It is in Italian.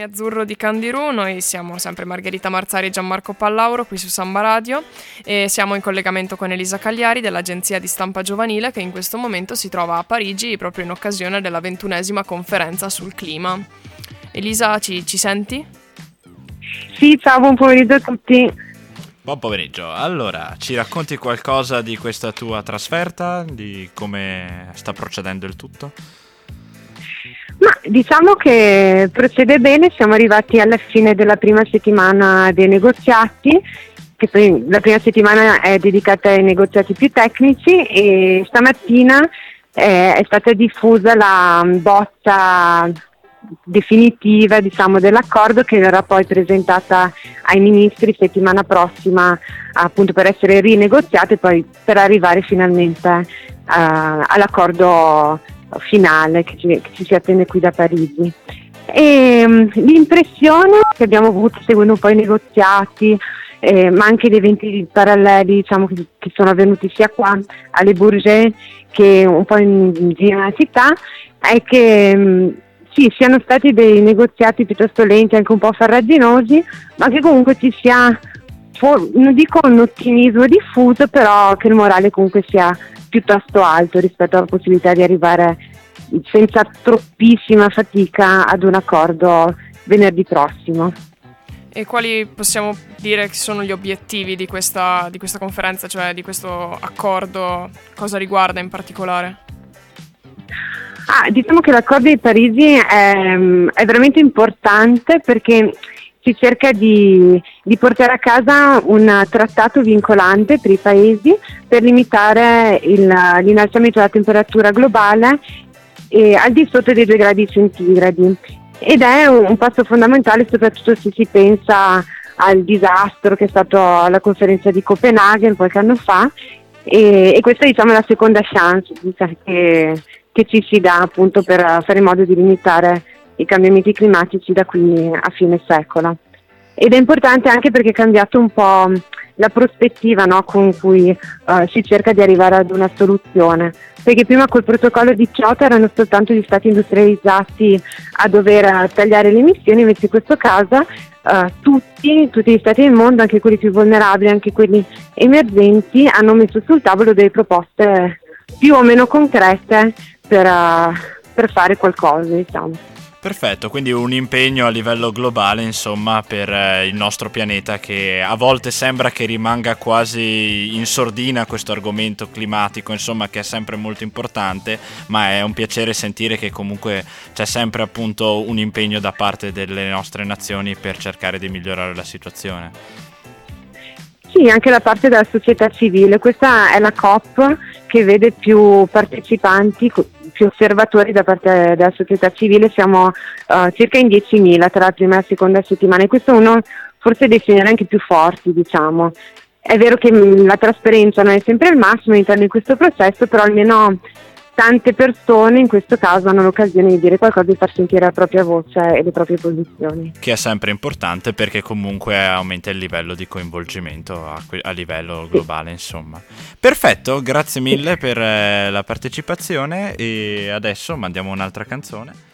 Azzurro di Candiru, noi siamo sempre Margherita Marzari e Gianmarco Pallauro qui su Samba Radio e siamo in collegamento con Elisa Cagliari dell'agenzia di stampa giovanile che in questo momento si trova a Parigi proprio in occasione della ventunesima conferenza sul clima. Elisa, ci, ci senti? Sì, ciao, buon pomeriggio a tutti. Buon pomeriggio. Allora, ci racconti qualcosa di questa tua trasferta, di come sta procedendo il tutto? Diciamo che procede bene, siamo arrivati alla fine della prima settimana dei negoziati, che poi la prima settimana è dedicata ai negoziati più tecnici e stamattina eh, è stata diffusa la bozza definitiva diciamo, dell'accordo che verrà poi presentata ai ministri settimana prossima appunto per essere rinegoziata e poi per arrivare finalmente uh, all'accordo finale che ci, che ci si attende qui da Parigi. E, um, l'impressione che abbiamo avuto seguendo un po' i negoziati, eh, ma anche gli eventi paralleli diciamo, che, che, sono avvenuti sia qua alle Bourget che un po' in, giro nella città, è che um, sì, siano stati dei negoziati piuttosto lenti, anche un po' farraginosi, ma che comunque ci sia, non dico un ottimismo diffuso, però che il morale comunque sia piuttosto alto rispetto alla possibilità di arrivare senza troppissima fatica ad un accordo venerdì prossimo. E quali possiamo dire che sono gli obiettivi di questa, di questa conferenza, cioè di questo accordo? Cosa riguarda in particolare? Ah, diciamo che l'accordo di Parigi è, è veramente importante perché si cerca di, di, portare a casa un trattato vincolante per i paesi per limitare il, l'innalzamento della temperatura globale eh, al di sotto dei 2 gradi centigradi. Ed è un, passo fondamentale soprattutto se si pensa al disastro che è stato alla conferenza di Copenaghen qualche anno fa. E, e questa diciamo, è la seconda chance che, che ci si dà appunto per fare in modo di limitare i cambiamenti climatici da qui a fine secolo. Ed è importante anche perché è cambiato un po' la prospettiva no, con cui uh, si cerca di arrivare ad una soluzione. Perché prima col protocollo di Kyoto erano soltanto gli stati industrializzati a dover tagliare le emissioni, invece in questo caso uh, tutti, tutti, gli stati del mondo, anche quelli più vulnerabili, anche quelli emergenti, hanno messo sul tavolo delle proposte più o meno concrete per, uh, per fare qualcosa. Diciamo. Perfetto, quindi un impegno a livello globale, insomma, per eh, il nostro pianeta che a volte sembra che rimanga quasi in sordina questo argomento climatico, insomma, che è sempre molto importante, ma è un piacere sentire che comunque c'è sempre appunto un impegno da parte delle nostre nazioni per cercare di migliorare la situazione. Sì, anche da parte della società civile. Questa è la COP che vede più partecipanti più osservatori da parte della società civile, siamo uh, circa in 10.000 tra la prima e la seconda settimana e questo è uno forse dei segnali anche più forti, diciamo. È vero che mh, la trasparenza non è sempre il massimo all'interno di questo processo, però almeno tante persone in questo caso hanno l'occasione di dire qualcosa, di far sentire la propria voce e le proprie posizioni. Che è sempre importante perché comunque aumenta il livello di coinvolgimento a, a livello globale, sì. insomma. Perfetto, grazie mille per eh, la partecipazione e adesso mandiamo un'altra canzone.